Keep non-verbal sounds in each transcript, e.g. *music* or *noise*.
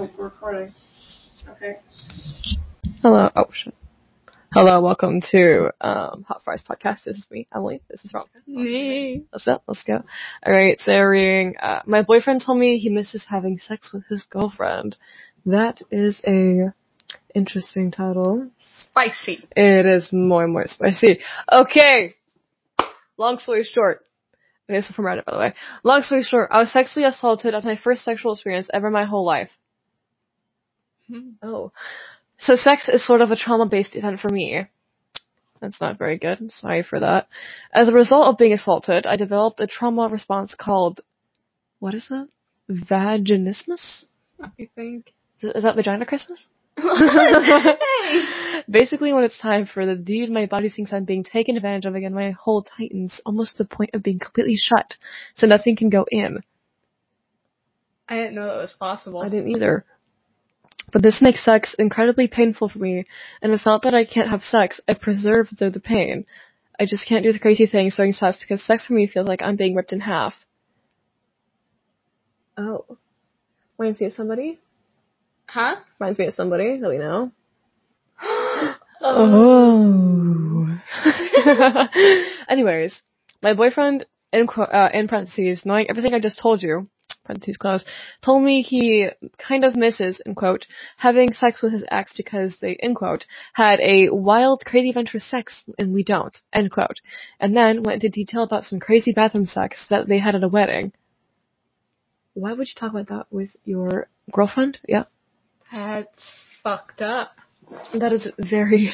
hope we're recording. Okay. Hello. Oh shit. Hello. Welcome to um, Hot Fries Podcast. This is me, Emily. This is Veronica. Me. Let's go. Let's go. All right. So we're reading. Uh, my boyfriend told me he misses having sex with his girlfriend. That is a interesting title. Spicy. It is more and more spicy. Okay. Long story short. This is from Reddit, by the way. Long story short, I was sexually assaulted at my first sexual experience ever in my whole life. Mm-hmm. Oh. So sex is sort of a trauma-based event for me. That's not very good. Sorry for that. As a result of being assaulted, I developed a trauma response called, what is that? Vaginismus? I think. Is is that vagina Christmas? *laughs* hey! *laughs* Basically, when it's time for the deed, my body thinks I'm being taken advantage of again. My hole tightens almost to the point of being completely shut, so nothing can go in. I didn't know that was possible. I didn't either. But this makes sex incredibly painful for me, and it's not that I can't have sex, I preserve through the pain. I just can't do the crazy things during sex because sex for me feels like I'm being ripped in half. Oh. Reminds me of somebody? Huh? Reminds me of somebody that we know. *gasps* oh. Oh. *laughs* *laughs* Anyways, my boyfriend, in, qu- uh, in parentheses, knowing everything I just told you, parentheses closed, told me he kind of misses, in quote, having sex with his ex because they, in quote, had a wild, crazy adventurous sex and we don't, end quote. And then went into detail about some crazy bathroom sex that they had at a wedding. Why would you talk about that with your girlfriend? Yeah. That's fucked up. That is very,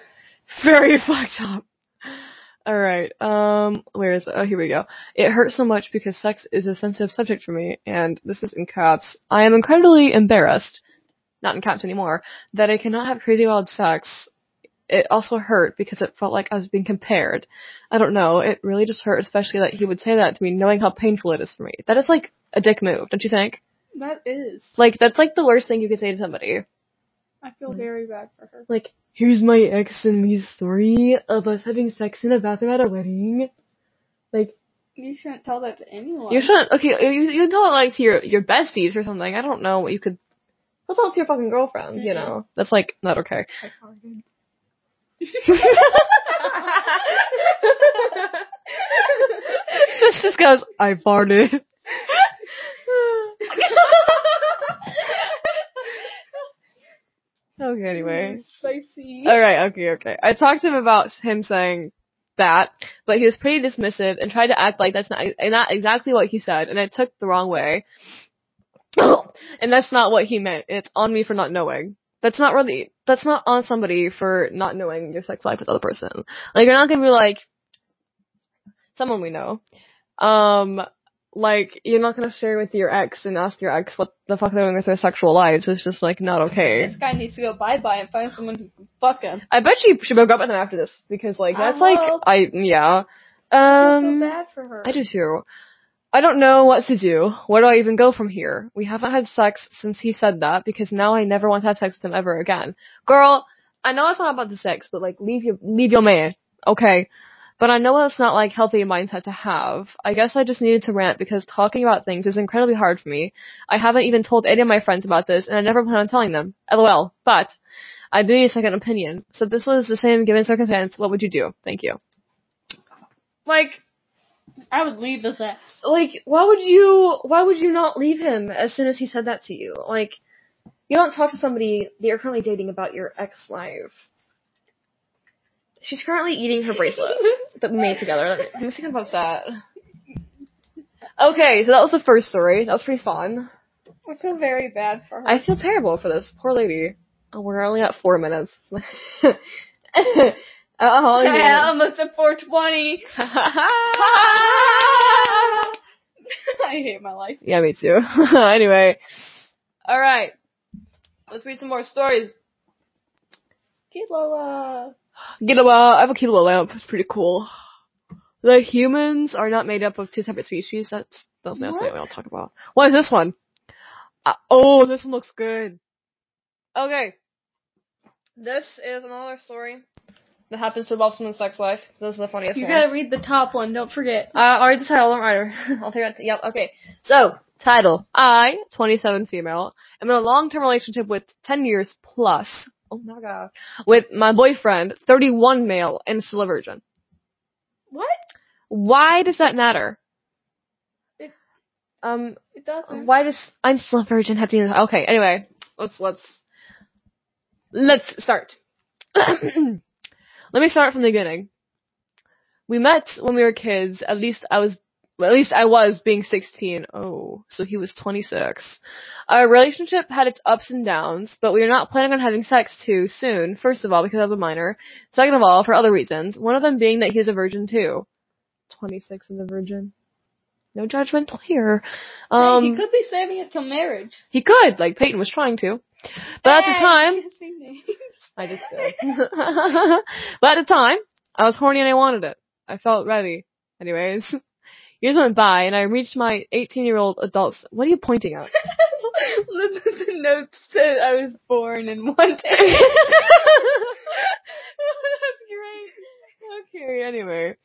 *laughs* very fucked up. Alright, um, where is it? Oh, here we go. It hurts so much because sex is a sensitive subject for me, and this is in caps. I am incredibly embarrassed, not in caps anymore, that I cannot have crazy wild sex. It also hurt because it felt like I was being compared. I don't know, it really just hurt, especially that he would say that to me knowing how painful it is for me. That is like a dick move, don't you think? That is. Like, that's like the worst thing you could say to somebody. I feel very bad for her. Like, here's my ex and me's story of us having sex in a bathroom at a wedding. Like, You shouldn't tell that to anyone. you shouldn't, okay, you, you can tell it like to your, your besties or something. I don't know what you could, let's tell it to your fucking girlfriend, you Mhm. know. That's like, not okay. *laughs* I farted. Just goes, I farted. *laughs* *laughs* okay, anyway. Spicy. Alright, okay, okay. I talked to him about him saying that, but he was pretty dismissive and tried to act like that's not, not exactly what he said, and I took the wrong way. *coughs* and that's not what he meant. It's on me for not knowing. That's not really, that's not on somebody for not knowing your sex life with the other person. Like, you're not gonna be like, someone we know, um, like, you're not gonna share with your ex and ask your ex what the fuck they're doing with their sexual lives. It's just like, not okay. This guy needs to go bye bye and find someone who can fuck him. I bet she she broke up with him after this because like I that's like. I yeah. Um, I feel so bad for her. I do too. I don't know what to do. Where do I even go from here? We haven't had sex since he said that because now I never want to have sex with him ever again. Girl, I know it's not about the sex, but like leave your leave your man, okay? But I know it's not like healthy mindset to have. I guess I just needed to rant because talking about things is incredibly hard for me. I haven't even told any of my friends about this and I never plan on telling them. LOL. But I do need a second opinion. So if this was the same given circumstance, what would you do? Thank you. Like, I would leave his ass. like, why would you, why would you not leave him as soon as he said that to you? Like, you don't talk to somebody that you're currently dating about your ex life. She's currently eating her bracelet *laughs* that we made together. Let me, let me see if I that. Okay, so that was the first story. That was pretty fun. I feel very bad for her. I feel terrible for this poor lady. Oh, we're only at four minutes. *laughs* oh, *laughs* yeah, almost at 420. I hate my life. yeah, me too. anyway, all right. Let's read some more stories. Kilo, Get a, uh, I have a kilo lamp. It's pretty cool. The humans are not made up of two separate species. That's that's not What? I'll talk about. What is this one? Uh, oh, this one looks good. Okay. This is another story that happens to involve someone's sex life. This is the funniest You one. gotta read the top one, don't forget. Uh, *laughs* I'll read the title, don't write I'll take that. Yep, okay. So, Title. I, 27 female, am in a long-term relationship with 10 years plus, oh my god, with my boyfriend, 31 male, and still a virgin. What? Why does that matter? It- um, It doesn't. why does, I'm still a virgin, happy, okay, anyway, let's, let's, let's start. *clears throat* Let me start from the beginning. We met when we were kids, at least I was at least I was being 16. Oh, so he was 26. Our relationship had its ups and downs, but we were not planning on having sex too soon. First of all, because I was a minor. Second of all, for other reasons. One of them being that he was a virgin too. 26 and a virgin. No judgmental here. Um, hey, he could be saving it till marriage. he could, like Peyton was trying to. But at the time, you can't say names. I just did. *laughs* but at the time, I was horny and I wanted it. I felt ready. Anyways, years went by and I reached my 18 year old adult. What are you pointing at? Listen, the notes said I was born in one day. *laughs* That's great. Okay, anyway.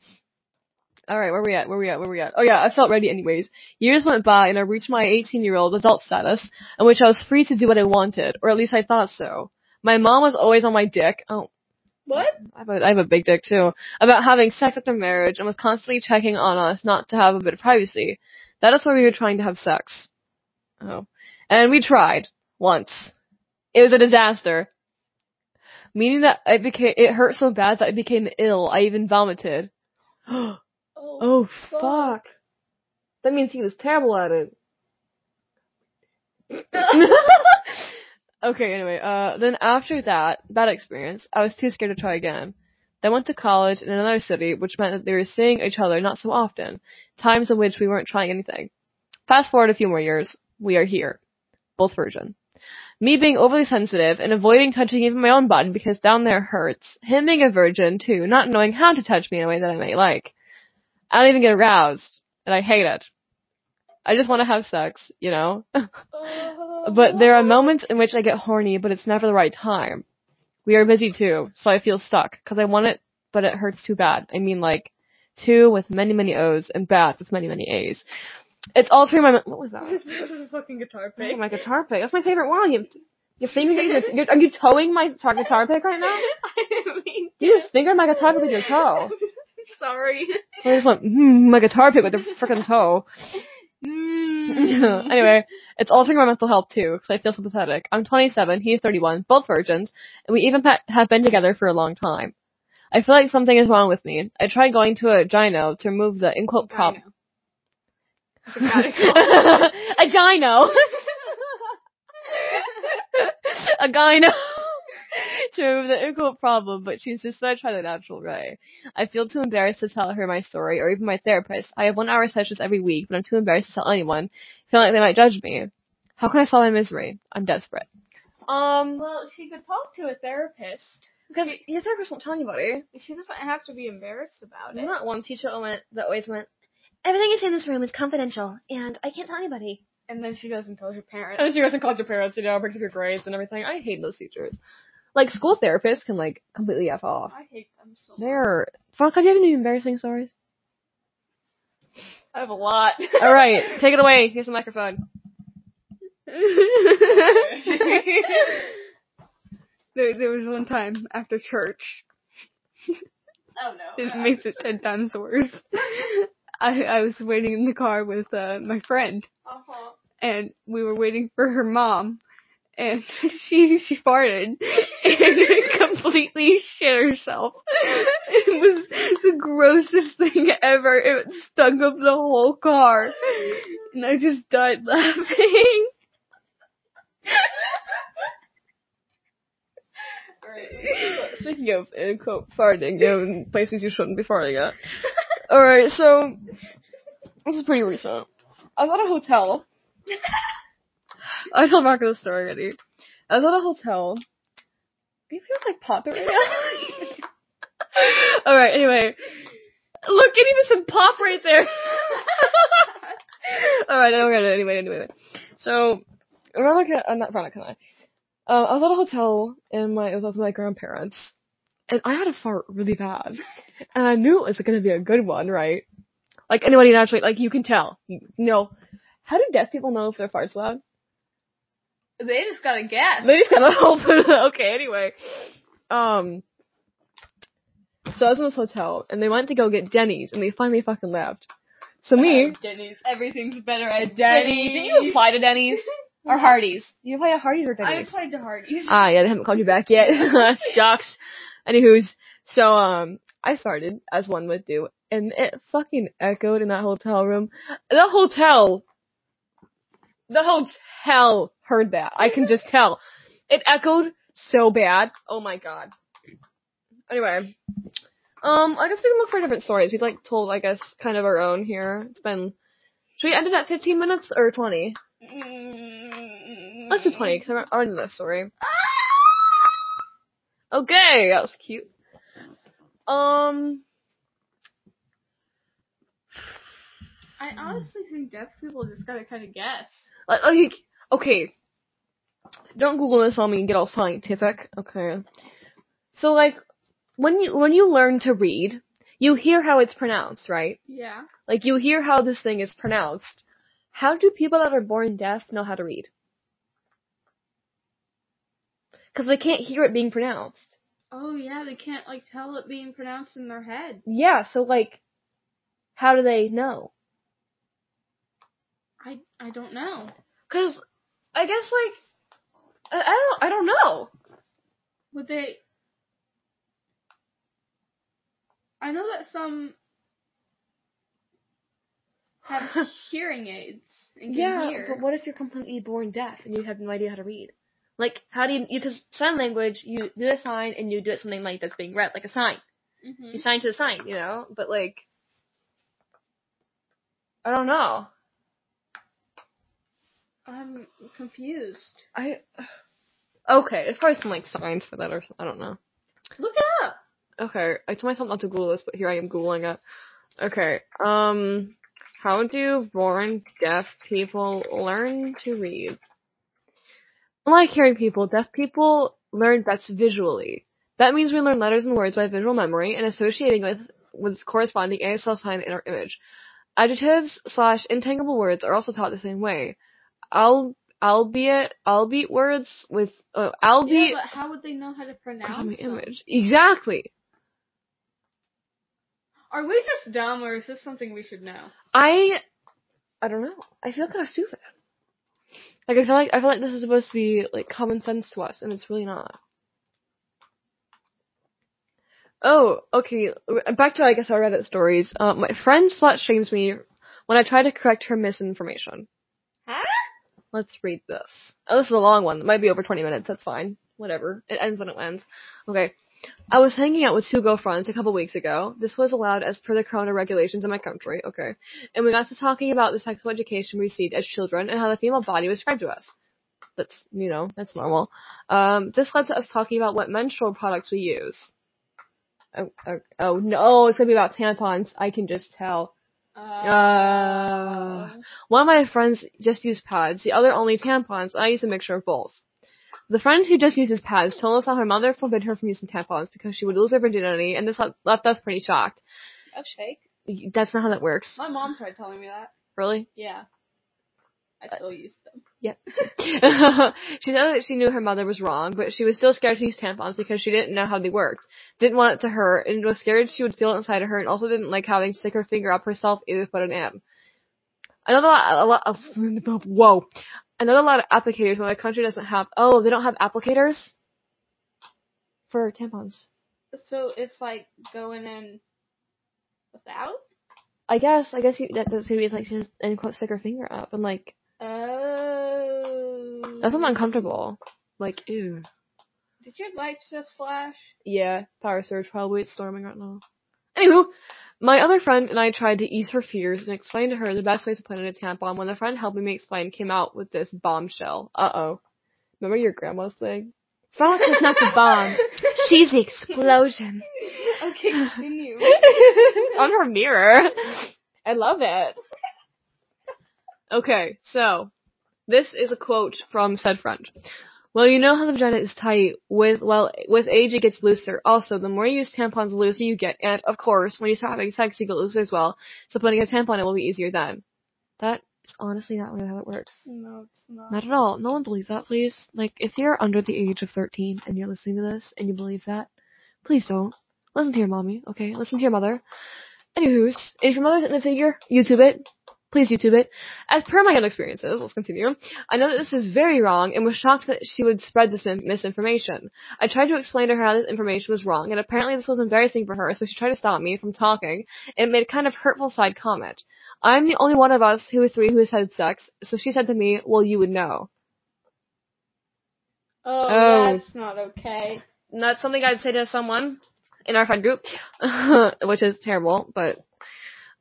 Alright, where we at? Where we at? Where we at? Oh yeah, I felt ready anyways. Years went by and I reached my 18 year old adult status in which I was free to do what I wanted, or at least I thought so. My mom was always on my dick. Oh, what? I have, a, I have a big dick too. About having sex after marriage and was constantly checking on us not to have a bit of privacy. That is why we were trying to have sex. Oh. And we tried. Once. It was a disaster. Meaning that it became, it hurt so bad that I became ill. I even vomited. *gasps* Oh, Oh fuck. That means he was terrible at it. *laughs* okay, anyway, uh, then after that bad experience, I was too scared to try again. Then went to college in another city, which meant that they were seeing each other not so often, times in which we weren't trying anything. Fast forward a few more years, we are here. Both virgin. Me being overly sensitive and avoiding touching even my own body because down there hurts. Him being a virgin too, not knowing how to touch me in a way that I may like. I don't even get aroused, and I hate it. I just want to have sex, you know? *laughs* Oh, but there are moments in which I get horny, but it's never the right time. We are busy too, so I feel stuck, cause I want it, but it hurts too bad. I mean like, two with many many O's and bad with many many A's. It's all through my, what was that? *laughs* this is a fucking guitar Oh, pick. my guitar pick. That's my favorite one. You, you your, you're, are you towing my guitar guitar pick right now? *laughs* I mean You just fingered my guitar pick with your toe. *laughs* Sorry. I just went, mm, my guitar pick with the freaking toe. *laughs* Anyway, it's altering my mental health too, because I feel so pathetic. I'm 27, he's 31, both virgins, and we even have been together for a long time. I feel like something is wrong with me. I tried going to a gyno to remove the in quote problem. a gyno. *laughs* a gyno. *laughs* *laughs* to remove the in problem, but she insists I try the natural way. I feel too embarrassed to tell her my story, or even my therapist. I have one hour sessions every week, but I'm too embarrassed to tell anyone, feeling like they might judge me. How can I solve my misery? I'm desperate. Um, Well, she could talk to a therapist. because your therapist won't tell anybody. She doesn't have to be embarrassed about I'm it. not one teacher that went that always went. Everything you say in this room is confidential, and I can't tell anybody. And then she goes and tells your parents. And she goes and calls your parents, you know, brings up your grades and everything. I hate those teachers. Like school therapists can like completely f off. I hate them so much. They're. Franca, do you have any embarrassing stories? I have a lot. *laughs* All right, take it away. Here's the microphone. *laughs* there, there was one time after church. Oh no. It makes it ten times worse. *laughs* I I was waiting in the car with uh, my friend, Uh-huh. and we were waiting for her mom, and she she farted and *laughs* completely shit herself. It was the grossest thing ever. It stunk up the whole car, and I just died laughing. Speaking of uh, in quote farting, you know, in places you shouldn't be farting at. *laughs* All right, so this is pretty recent. I was at a hotel. *laughs* I told Marco the story already. I was at a hotel. Do you feel like pop it right now? All right. Anyway, look, getting me some pop right there. *laughs* All right, I don't get it anyway. Anyway, so Veronica, uh, not Veronica and I. Um, I was at a hotel and my it was with my grandparents, and I had a fart really bad, and I knew it was to be a good one, right? Like anybody naturally, like you can tell, you know, How do deaf people know if their farts loud? They just gotta guess. They just of *laughs* open. okay, anyway. Um. So I was in this hotel, and they went to go get Denny's, and they finally fucking left. So me, Oh, Denny's. Everything's better at Denny's. Didn't you apply to Denny's *laughs* or Hardee's? You apply to Hardee's or Denny's? I applied to Hardee's. Ah, yeah, they haven't called you back yet. *laughs* Shucks. Anywho's, so um, I started as one would do, and it fucking echoed in that hotel room. The hotel, the hotel heard that. I can just tell. It echoed so bad. Oh my god. Anyway, um, I guess we can look for different stories. We've like told, I guess, kind of our own here. It's been. Should we end it at 15 minutes or 20? Let's do 20 because I already know that story. Okay, that was cute. Um, I mm. honestly think deaf people just gotta kind of guess. like, like, okay. Don't Google this on me and get all scientific. Okay. So like, when you when you learn to read, you hear how it's pronounced, right? Yeah. Like you hear how this thing is pronounced. How do people that are born deaf know how to read? Because they can't hear it being pronounced. Oh yeah, they can't like tell it being pronounced in their head. Yeah, so like, how do they know? I I don't know. Cause I guess like I, I don't I don't know. Would they? I know that some have *laughs* hearing aids and can Yeah, hear. but what if you're completely born deaf and you have no idea how to read? Like how do you because sign language you do a sign and you do it something like that's being read like a sign. Mhm. You sign to the sign, you know. But like I don't know. I'm confused. I okay. It's probably some like signs for that or I don't know. Look it up. Okay, I told myself not to Google this, but here I am Googling it. Okay, um, how do born deaf people learn to read? Unlike hearing people, deaf people learn best visually. That means we learn letters and words by visual memory and associating with with corresponding ASL sign in our image. Adjectives slash intangible words are also taught the same way. Al albeit albeit words with uh, albeit Yeah, but how would they know how to pronounce image exactly. Are we just dumb, or is this something we should know? I I don't know. I feel kind of stupid. Like I feel like I feel like this is supposed to be like common sense to us, and it's really not. Oh, okay. Back to I guess our Reddit stories. Uh, my friend slut shames me when I try to correct her misinformation. Let's read this. Oh, this is a long one. It might be over 20 minutes. That's fine. Whatever. It ends when it ends. Okay. I was hanging out with two girlfriends a couple weeks ago. This was allowed as per the corona regulations in my country. Okay. And we got to talking about the sexual education we received as children and how the female body was described to us. That's, you know, that's normal. Um, this led to us talking about what menstrual products we use. Oh, oh, oh no, it's gonna be about tampons. I can just tell. Uh, One of my friends just used pads, the other only tampons, and I used a mixture of both. The friend who just uses pads told us how her mother forbid her from using tampons because she would lose her virginity, and this le- left us pretty shocked. okay. That's not how that works. My mom tried telling me that. Really? Yeah. I still use them. Yep. *laughs* she said that she knew her mother was wrong, but she was still scared to use tampons because she didn't know how they worked. Didn't want it to hurt, and was scared she would feel it inside of her, and also didn't like having to stick her finger up herself either put it in. Another lot, a lot of, *laughs* whoa. Another lot of applicators when my country doesn't have, oh, they don't have applicators? For tampons. So it's like going in without? I guess, I guess you, that, that's gonna be like she just, end quote, stick her finger up, and like, Oh. that's not uncomfortable. Like, ew. Did your lights just flash? Yeah, power surge probably. It's storming right now. Anywho, my other friend and I tried to ease her fears and explain to her the best ways to put in a tampon when the friend helping me explain came out with this bombshell. Uh oh. Remember your grandma's thing? Frolic is not the bomb. *laughs* She's the explosion. okay, continue. *laughs* On her mirror. *laughs* I love it. Okay, so this is a quote from said friend. Well, you know how the vagina is tight. With well, with age it gets looser. Also, the more you use tampons, the looser you get. And of course, when you start having sex, you get looser as well. So putting a tampon in will be easier then. That It's honestly not really how it works. No, it's not. Not at all. No one believes that, please. Like, if you're under the age of 13 and you're listening to this and you believe that, please don't. Listen to your mommy, okay? Listen to your mother. Anywho's, if your mother's in the figure, YouTube it. Please YouTube it. As per my own experiences, let's continue. I know that this is very wrong and was shocked that she would spread this misinformation. I tried to explain to her how this information was wrong and apparently this was embarrassing for her so she tried to stop me from talking and made a kind of hurtful side comment. I'm the only one of us who is three who has had sex, so she said to me, well you would know. Oh, Oh. that's not okay. And that's something I'd say to someone in our friend group, *laughs* which is terrible, but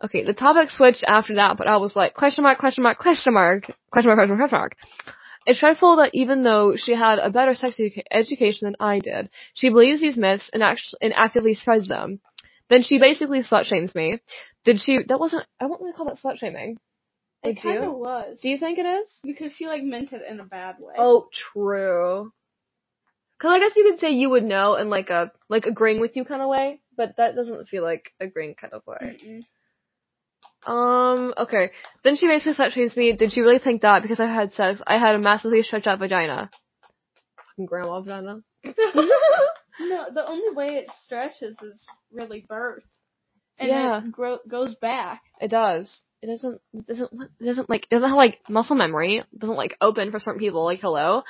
okay, the topic switched after that, but I was like, question mark, question mark, question mark, question mark, question mark, question mark. It's dreadful that even though she had a better sex edu- education than I did, she believes these myths and actually and actively spreads them. Then she basically slut shames me. Did she? That wasn't. I wouldn't really call that slut shaming. It kind of was. Do you think it is? Because she like meant it in a bad way. Oh, true. Cause I guess you could say you would know in like a like agreeing with you kind of way, but that doesn't feel like agreeing kind of way. Mm-mm. Um. Okay. Then she basically slut shames me. Did she really think that because I had sex, I had a massively stretched out vagina? Fucking grandma vagina. *laughs* No, the only way it stretches is really birth, and Yeah. it gro- goes back. It does. It doesn't. It doesn't. It doesn't like. It doesn't have like muscle memory. It doesn't like open for certain people. Like hello.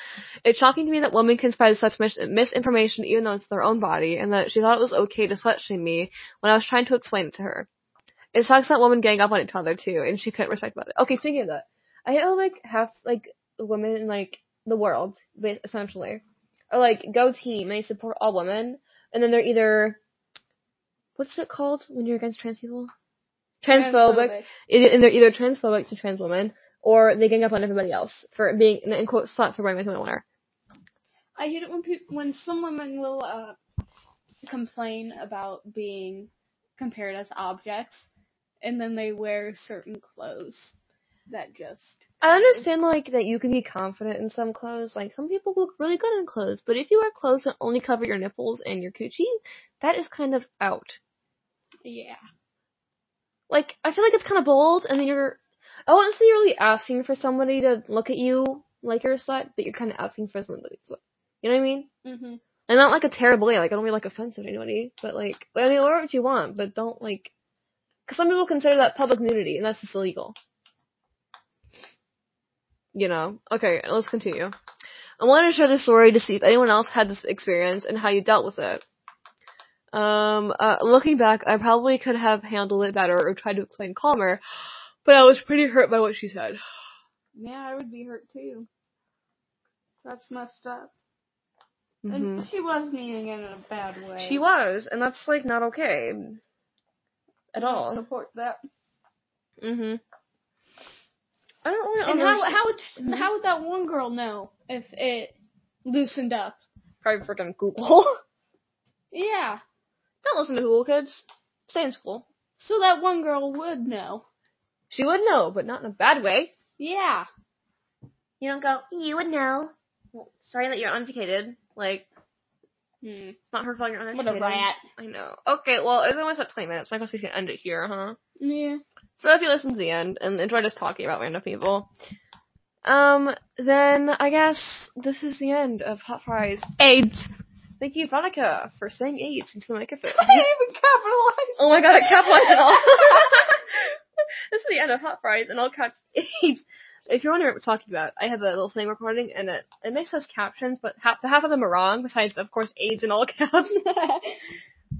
It's shocking to me that women can spread such mis- misinformation even though it's their own body, and that she thought it was okay to slut shame me when I was trying to explain it to her. It sucks that women gang up on each other too, and she couldn't respect about it. Okay, speaking of that, I feel like half like women in like the world, essentially, are like go team. They support all women, and then they're either what's it called when you're against trans people? Transphobic. Either- and they're either transphobic to trans women, or they gang up on everybody else for being an in quote slut for wearing a women wear. I hate it when people when some women will uh complain about being compared as objects, and then they wear certain clothes that just. I understand like that you can be confident in some clothes. Like some people look really good in clothes, but if you wear clothes that only cover your nipples and your coochie, that is kind of out. Yeah. Like I feel like it's kind of bold, and then you're. I wouldn't say you're really asking for somebody to look at you like you're a slut, but you're kind of asking for somebody. To look at you. You know what I mean? Mhm. And not like a terrible way. Like I don't mean like offensive to anybody, but like I mean wear what you want, but don't like. Because some people consider that public nudity, and that's just illegal. You know. Okay, let's continue. I wanted to share this story to see if anyone else had this experience and how you dealt with it. Um, uh, looking back, I probably could have handled it better or tried to explain calmer, but I was pretty hurt by what she said. Yeah, I would be hurt too. That's messed up. Mhm. And she was meaning it in a bad way. She was, and that's like not okay at all. Support that. Mhm. I don't really And how how would Mhm. how would that one girl know if it loosened up? probably freaking Google. *laughs* Yeah. don't listen to Google kids. Stay in school. So that one girl would know. She would know, but not in a bad way. Yeah. You don't go. You would know. Well, sorry that you're uneducated. Like, It's not her fault you're What a rat. I know. Okay, well, it's almost at 20 minutes, so I guess we can end it here, huh? Yeah. So if you listen to the end and enjoyed us talking about random people, um, then I guess this is the end of Hot Fries. AIDS. Thank you, Veronica, for saying AIDS into the microphone. I even capitalize. oh my god, I capitalized it all. *laughs* this is the end of Hot Fries and all caps AIDS. If you're wondering what we're talking about, I have a little thing recording and it, it makes us captions, but half, half of them are wrong, besides, of course, AIDS in all *laughs* caps. *laughs*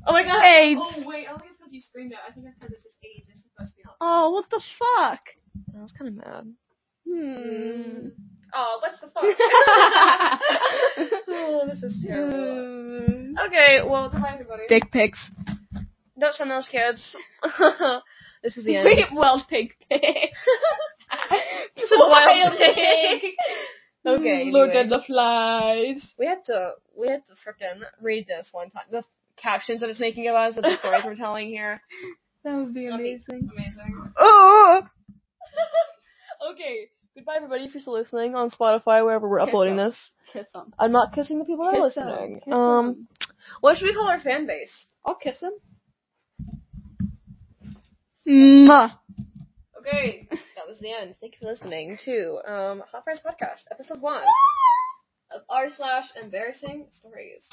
Oh my god. AIDS. Oh wait, I don't think it's because you screamed it. I think it's because this is AIDS. This is supposed to be Hot oh, what the fuck? I was kind of mad. Hmm. Oh, what's the fuck? *laughs* oh, this is terrible. Okay, well, goodbye everybody. Dick pics. Don't send those kids. this is the end. Wait, well, pig pig. This is wild pig. *laughs* okay, Look anyway. at the flies. We had to, we had to frickin' read this one time. The captions that it's making of us, of the stories we're telling here. *laughs* That would be amazing. Amazing. Oh. *laughs* Okay, goodbye everybody if you're still listening on Spotify, wherever we're Kiss uploading them. this. Kiss them. I'm not kissing the people that are Kiss 'em. listening. Kiss Um, 'em. what should we call our fan base? I'll kiss him. Mwah. Okay. Was the end. Thank you for listening to um Hot Friends Podcast, episode one of r slash embarrassing stories.